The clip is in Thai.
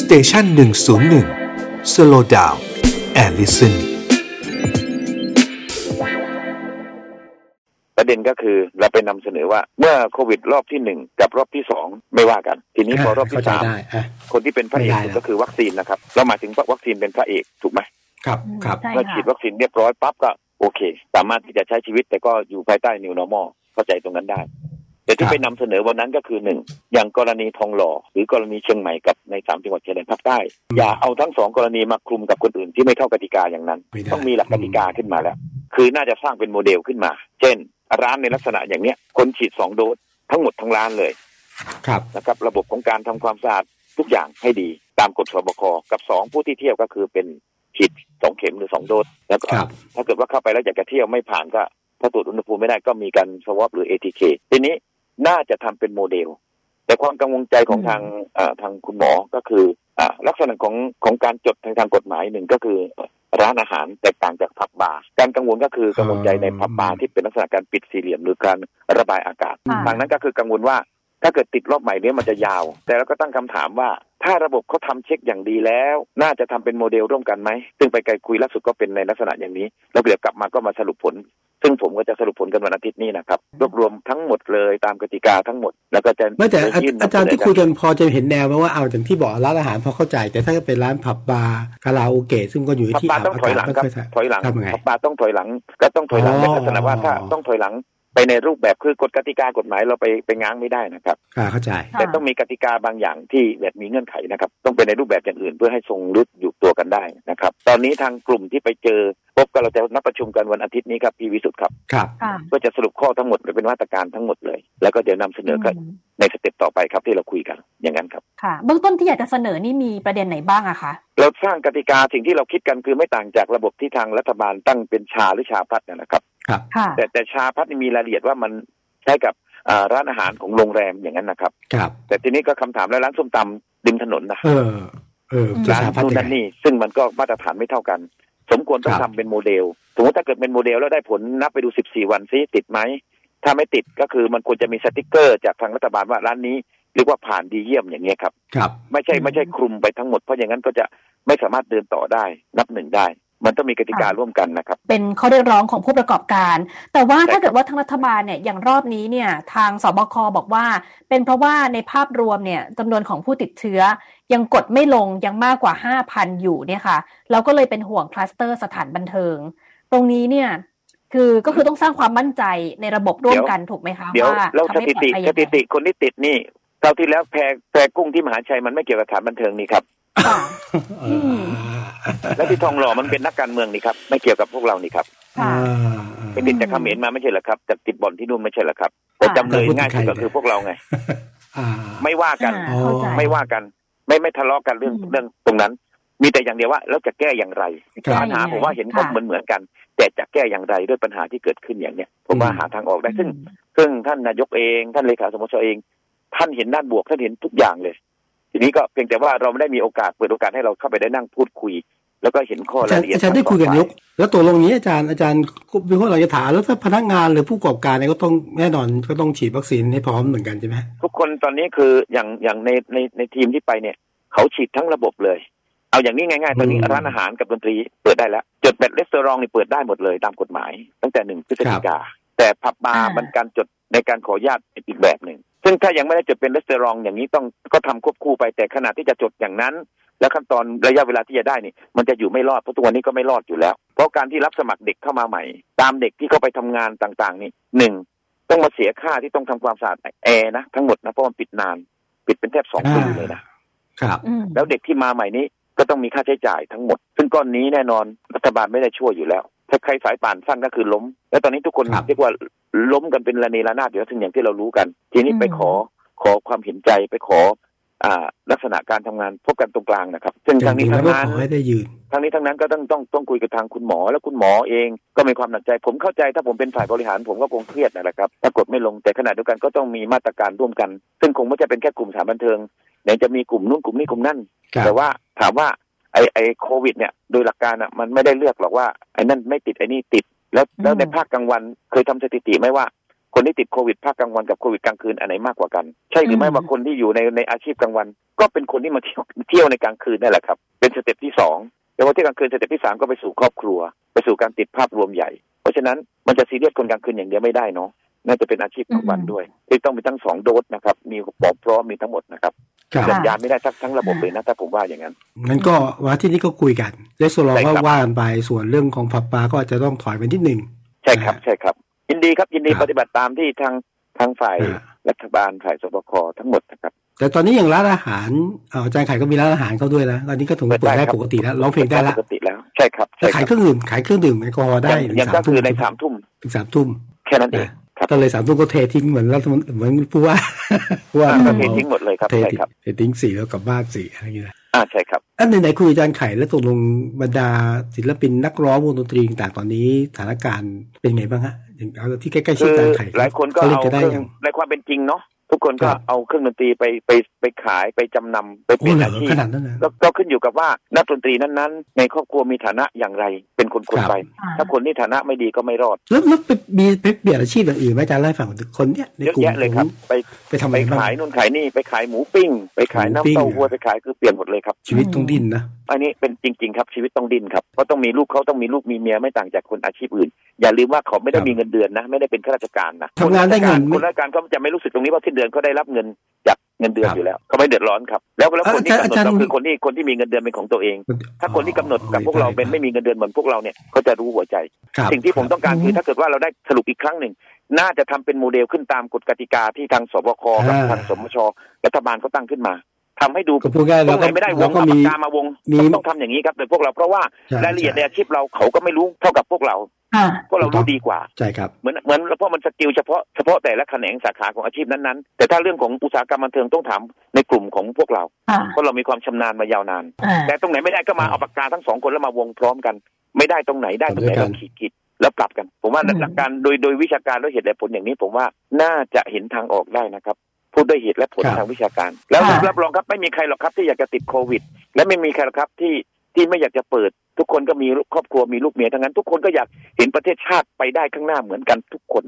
Station หนึ่งศูนย์หนึ่ง slow down and listen ประเด็นก็คือเราไปนำเสนอว่าเมื่อโควิดรอบที่หนึ่งกับรอบที่สองไม่ว่ากัน ทีนี้พอรอบที่เข้าใจสามได้อะคนที่เป็นพระเอกไม่ได้สุดแล้วก็คือวัคซีนนะครับ เราหมายถึงวัคซีนเป็นพระเอกถูกไหมครับครับใช่เมื่อค่ะฉีดวัคซีนเรียบร้อยปั๊บก็โอเค สามารถที่จะใช้ชีวิตแต่ก็อยู่ภายใต้ new normal เข้าใจตรงนั้นได้ แต่ที่ไปนำเสนอวันนั้นก็คือหนึ่งอย่างกรณีทองหล่อหรือกรณีเชียงใหม่กับในสามจังหวัดชายแดนภาคใต้อย่าเอาทั้งสองกรณีมาคลุมกับคนอื่นที่ไม่เข้ากติกาอย่างนั้นไม่ได้ต้องมีหลักกติกาขึ้นมาแล้ว คือน่าจะสร้างเป็นโมเดลขึ้นมา เช่น ร้านในลักษณะอย่างเนี้ยคนฉีดสองโดสทั้งหมดทั้งร้านเลยครับนะครับระบบของการทำความสะอาดทุกอย่างให้ดีตามกฎสบคกับสองผู้ที่เที่ยวก็คือเป็นฉีดสองเข็มหรือสองโดสแล้วก็ครับถ้าเกิดว่าเข้าไปแล้วอยากจะเที่ยวไม่ผ่านก็ถ้าตรวจอุณหภูมิไม่ได้ก็มีการ swab หรือ ATK ทีนี้ น่าจะทำเป็นโมเดล แต่ความกังวลใจของทางเอ่อทางคุณหมอก็คืออ่าลักษณะของของการจดทางทางกฎหมายหนึ่งก็คือร้านอาหารแตกต่างจากผับบาร์การกังวลก็คือกังวลใจในผับบาร์ที่เป็นลักษณะการปิดสี่เหลี่ยมหรือการระบายอากาศค่ะทางนั้นก็คือกังวลว่าถ้าเกิดติดรอบใหม่เนี้ยมันจะยาว แต่เราก็ตั้งคำถามว่า ถ้าระบบเขาทำเช็คอย่างดีแล้ว น่าจะทำเป็นโมเดลร่วมกันไหม ซึ่งไปไกลคุยล่าสุดก็เป็นในลักษณะอย่างนี้ แล้วเดี๋ยวกลับมาก็มาสรุปผล ซึ่งผมก็จะสรุปผลกันวันอาทิตย์นี้นะครับ รวบรวมทั้งหมดเลยตามกติกาทั้งหมด แล้วก็จะไม่แต่อายื่นนำอาจารย์เสนที่คุยกันพอจะเห็นแนวไหมว่าเอาอย่างที่บอกร้านอาหารพอเข้าใจ แต่ถ้าเป็นร้านผับบาร์คาราโอเกะซึ่งก็อยู่พับที่ปลาอาบต้องอาถอยกาศหลังไม่ครับค่อยสะถอยหลังทำยังไงพับปลาต้องถอยหลังก็ต้องถอยหลังอ๋อในลักษณะว่าถ้าต้องถอยหลัง ไปในรูปแบบคือกฎกติกากฎหมายเราไปไปง้างไม่ได้นะครับอ่าเข้าใจค่ะแต่ต้องมีกติกาบางอย่างที่แบบมีเงื่อนไขนะครับ ต้องเป็นในรูปแบบอย่างอื่นเพื่อให้ทรงรึดอยู่ตัวกันได้นะครับ ตอนนี้ทางกลุ่มที่ไปเจอพบกันเราจะนัดประชุมกันวันอาทิตย์นี้ครับพี่วิสุทธ์ครับครับค่ะเพื่อจะสรุปข้อทั้งหมดเป็นมาตรการทั้งหมดเลย แล้วก็เดี๋ยวนำเสนอกันมในสเต็ปต่อไปครับที่เราคุยกันอย่างนั้นครับค่ะเบื้องต้นที่อยากจะเสนอนี่มีประเด็นไหนบ้างอะคะเราสร้างกติกาสิ่งที่เราคิดกันคือไม่ต่างจากระบบที่ทางรัฐบาลตั้งเป็นชาหรือชาพัฒน์นะครับ ครับค่ะแต่แต่ชาพัฒน์นี่มีรายละเอียดว่ามันใช้กับอ่าร้านอาหารของโรงแรมอย่างนั้นนะครับ ครับ แต่ทีนี้ก็คำถามแล้วร้านส้มตำริมถนนนะเออ เอออืมจะร้านสาพัฒนู่น์นยันั่งนไงนี่ ซึ่งมันก็มาตรฐานไม่เท่ากัน สมควรต้องครับทำเป็นโมเดลสมมติถ้าเกิดเป็นโมเดลแล้วได้ผลนับไปดู14วันซิติดไหมถ้าไม่ติดก็คือมันควรจะมีสติกเกอร์จากทางรัฐบาลว่าร้านนี้เรียกว่าผ่านดีเยี่ยมอย่างเงี้ยครับ ครับ ไม่ใช่ไม่ใช่คลุมไปทั้งหมดเพราะอย่างนั้นก็จะไม่สามารถเดินต่อได้ นับหนึ่งได้ มันต้องมีกติกาค่ะร่วมกันนะครับ เป็นข้อเรียกร้องของผู้ประกอบการ แต่ว่าใช่ถ้าเกิดว่าทางรัฐบาลเนี่ยอย่างรอบนี้เนี่ยทางสบคบอกว่า เป็นเพราะว่าในภาพรวมเนี่ยจำนวนของผู้ติดเชื้อ ยังกดไม่ลงยังมากกว่า 5,000 อยู่เนี่ยค่ะเราก็เลยเป็นห่วงคลัสเตอร์สถานบันเทิง ตรงนี้เนี่ยคือก็คือต้องสร้างความมั่นใจในระบบร่วมกันถูกไหมคะเดี๋ยวว่าแล้วทำสให้ถิปลอติดภัยสยังไงถิติคนที่ติดนี่คราวที่แล้วแพรแพรกุ้งที่มหาชัยมันไม่เกี่ยวกับสถานบันเทิงนี่ครับค่ะเออืมอ และที่ทองหล่อมันเป็นนักการเมืองนี่ครับ ไม่เกี่ยวกับพวกเรานี่ครับค่ะไปติดจากเขมรมาไม่ใช่เหรอครับจากติดบ่อนที่นู่นไม่ใช่เหรอครับ แต่จำเลยง่ายสุดก็คือพวกเราไงอ่าไม่ว่ากันอ่าเข้าใจไม่ว่ากัน ไม่ไม่ทะเลาะกันเรื่องอืมเรื่องตรงนั้น มีแต่อย่างเดียวว่าแล้วจะแก้อย่างไรครับปัญหาผมว่าเห็นก็ค่ะเหมือนเหมือนกัน แต่จะแก้อย่างไรด้วยปัญหาที่เกิดขึ้นอย่างเนี้ยผมว่าอืมหาทางออกได้ซึ่งซึ่งท่านนายกเอง ท่านเลขาสมชเอง ท่านเห็นด้านบวกท่านเห็นทุกอย่างเลย ทีนี้ก็เพียงแต่ว่าเราไม่ได้มีโอกาสเปิดโอกาสให้เราเข้าไปได้นั่งพูดคุย แล้วก็เห็นข้ออาจารรายละเอียดอาจารย์ได้คุยกับนายกแล้วตัวลงนี้อาจารย์อาจารย์มีข้อเราจะถามแล้วถ้าพนักงานหรือผู้ประกอบการเนี่ยก็ต้องแน่นอนก็ต้องฉีดวัคซีนให้พร้อมเหมือนกันใช่ไหมทุกคนตอนนี้คืออย่างอย่างในในในทีมที่ไปเนี่ย เขาฉีดทั้งระบบเลย เอาอย่างนี้ง่ายๆตอนนี้อืมร้านอาหารกับดนตรีเปิดได้แล้วจดแบบ restaurant นี่เปิดได้หมดเลยตามกฎหมาย ตั้งแต่หนึ่งพฤศจิกาแต่ผับบาร์อ่ามัมันการจดในการขออนุญาตเป็นอีกแบบหนึ่ง ซึ่งถ้ายังไม่ได้จดเป็น restaurant อย่างนี้ต้องก็ทำควบคู่ไปแต่ขณะที่จะจดอย่างนั้น แล้วขั้นตอนระยะเวลาที่จะได้นี่มันจะอยู่ไม่รอดเพราะตัวนี้ก็ไม่รอดอยู่แล้ว เพราะการที่รับสมัครเด็กเข้ามาใหม่ ตามเด็กที่เขาไปทำงานต่างๆ นี่หนึ่งต้องมาเสียค่าที่ต้องทำความสะอาดแอร์นะทั้งหมดนะเพราะมันปิดนาน ปิดเป็นแทบสองปีเลยนะครับอืมแล้วเด็กที่มาใหม่นี้ก็ต้องมีค่าใช้จ่ายทั้งหมด ซึ่งก้อนนี้แน่นอนรัฐบาลไม่ได้ช่วยอยู่แล้ว ถ้าใครสายป่านสั้นก็คือล้ม แล้วตอนนี้ทุกคนครับเรียกว่าล้มกันเป็นระเนระนาดอยู่แล้วซึ่งอย่างที่เรารู้กัน ทีนี้ไปขอขอความเห็นใจไปขออ่าลักษณะการทำงานพบกันตรงกลางนะครับ ซึ่งจทางรินี้งๆแล้ทาวงก็นั้นขอให้ได้ยืนทั้งนี้ทั้งนั้นก็ต้องต้องต้องคุยกับทางคุณหมอ แล้วคุณหมอเองก็มีความหนักใจ ผมเข้าใจถ้าผมเป็นฝ่ายบริหารผมก็คงเครียดนั่นแหละครับถ้ากดไม่ลงแต่ขณะเดียวกันก็ต้องมีมาตรการร่วมกัน ซึ่งคงไม่ใช่เป็นแค่กลุ่มสถานบันเทิงไหนจะมีกลุ่มนู้นกลุ่มนี้กลุ่มนั่นครับแต่ว่าถามว่า ไอไอโควิด เนี่ย โดยหลักการอะมันไม่ได้เลือกหรอกว่าไอ้นั่นไม่ติดไอ้นี่ติด แล้วแล้วอืมในภาคกลางวันเคยทำสถิติไหมว่าคนที่ติดโควิดภาคกลางวันกับโควิดกลางคืนอันไหนมากกว่ากัน ใช่หรือไม่ว่าคนที่อยู่ในในอาชีพกลางวัน ก็เป็นคนที่มาเที่ยวเที่ยวในกลางคืนนั่นแหละครับ เป็น step ที่สองแล้วพอที่กลางคืน step ที่สามก็ไปสู่ครอบครัว ไปสู่การติดภาพรวมใหญ่ เพราะฉะนั้นมันจะซีเรียสคนกลางคืนอย่างเดียวไม่ได้เนาะ น่าจะเป็นอาชีพกลางวันด้วยที่ต้องมีทั้งสองโดสนะครับ มีครบพร้อมมีทั้งหมดนะครับครับสัญญาณไม่ได้ทั้งทั้งระบบเลยนะถ้าผมว่าอย่างนั้นงั้นก็วันอาที่นี้ก็คุยกันเลสโซลองใช่ก็ครับว่ากันไปส่วนเรื่องของผับบาร์ก็อาจจะต้องถอยไปนิดหนึ่งใช่ครับใช่ครับ ยินดีครับยินดีครับปฏิบัติตามที่ทางทางฝ่ายอ่ารัฐบาลฝ่ายสบคทั้งหมดนะครับ แต่ตอนนี้อย่างร้านอาหารเอ่ออาจารย์ไข่ก็มีร้านอาหารเขาด้วยนะตอนนี้ก็ถึงเปิดได้ครับปกติแล้วร้องเพลงได้ละปกติแล้วใช่ครับแต่ใช่คขายรับเครื่องดื่มขายเครื่องดื่มแอลกอฮอล์ได้ยังถึงยังสาก็มทุ่คืมอในสามทุ่มถึงสามทุ่มแค่นั้นเองครับ ก็เลยสามทุ่มก็เททิ้งเหมือนรัฐมนตรีเหมือนผู้ว่าผู้ว่าก็เททิ้งหมดเลยครับเทใช่ทิ้งครับเททิ้งสี่แล้วกลับบ้านสี่อะไรอย่างเงี้ยนะอ่าใช่ครับอันไหนๆคุยอาจารย์ไข่แล้วตกลงบรรดาศิลปินนักร้องวงดนตรีต่างๆตอนนี้สถานการณ์เป็นไงบ้างฮะอย่างเอาที่ใกล้ๆชิคืดออาจารย์ไข่หลายคนก็เล่นเอากันเคได้รื่องอย่างในความเป็นจริงเนาะ ทุกคนก็ครับเอาเครื่องดนตรีไปไปไปขายไปจำนำไปเปโอ้ลี่ยนเหรออาชีพขนาดนั้นนะก็ก็ขึ้นอยู่กับว่านักดนตรีนั้นๆ ในครอบครัวมีฐานะอย่างไร เป็นคนคนครับไป ถ้าคนที่ฐานะไม่ดีก็ไม่รอด แล้วแล้วไปมีไปเปลี่ยนอาชีพอย่างอื่นไหมอาจารย์เล่าให้ฟังคนเนี้ยในเยอะกลุ่มแยะเลยครับ ไปไปทำอะไปไรบ้างขายนู่นขายนี่ไปขายหมูปิ้ง ไปขายหมูน้ำปิ้งเต้าหู้ไปขายคือเปลี่ยนหมดเลยครับ ชีวิตต้องดิ้นนะ อันนี้เป็นจริง ๆ ครับชีวิตต้องดิ้นครับเพราะต้องมีลูกเขาต้องมีลูกมีเมียไม่ต่างจากคนอาชีพอื่น อย่าลืมว่าเขาไม่ได้ครับมีเงินเดือนนะ ไม่ได้เป็นข้าราชการนะทำงานได้เงินคนราชการเขาจะไม่รู้สึกตรงนี้ว่าสิ้นเดือนเขาได้รับเงินจากเงินเดือนครับอยู่แล้วเขาไม่เดือดร้อนครับ แล้วแล้วคนที่กำหนดอาจารย์เราคือคนที่คนที่มีเงินเดือนเป็นของตัวเอง ถ้าคนที่กำหนดกับพวกเราเป็นไม่มีเงินเดือนเหมือนพวกเราเนี่ยเขาจะรู้หัวใจครับสิ่งที่ผมต้องการคือถ้าเกิดว่าเราได้สรุปอีกครั้งหนึ่งน่าจะทำเป็นโมเดลขึ้นตามกฎกติกาที่ทางศบคกับอ่าทางสมชรัฐบาลเขาตั้งขึ้นมา ทำให้ดูก็พูดง่ายตเรารงไหก็นไม่ได้วเรางก็เอามีปากกามาวงมีต้องทำอย่างนี้ครับโดยพวกเราเพราะว่าใช่รายละเอียดในใช่อาชีพเราเขาก็ไม่รู้เท่ากับพวกเราค่ะพวกเรารู้ดีกว่าใช่ครับเหมือนเหมือนเพราะมัน skill เฉพาะเฉพาะแต่ละแขนงสาขาของอาชีพนั้นๆ แต่ถ้าเรื่องของอุตสาหกรรมบันเทิงต้องถามในกลุ่มของพวกเราค่ะเพราะเรามีความชำนาญมายาวนานอ่าแต่ตรงไหนไม่ได้ก็มาเอาปากกาทั้งสองคนแล้วมาวงพร้อมกัน ไม่ได้ตรงไหนได้ตรงไหนทำด้วยกันเราขีดขีดแล้วปรับกัน ผมว่าอืมหลักการโดยโดยวิชาการและเหตุและผลอย่างนี้ ผมว่าน่าจะเห็นทางออกได้นะครับ พูดด้วยเหตุและผลทางวิชาการ แล้วรับรองครับไม่มีใครหรอกครับที่อยากจะติดโควิด และไม่มีใครหรอกครับที่ที่ไม่อยากจะเปิด ทุกคนก็มีครอบครัวมีลูกเมียทั้งนั้น ทุกคนก็อยากเห็นประเทศชาติไปได้ข้างหน้าเหมือนกันทุกคน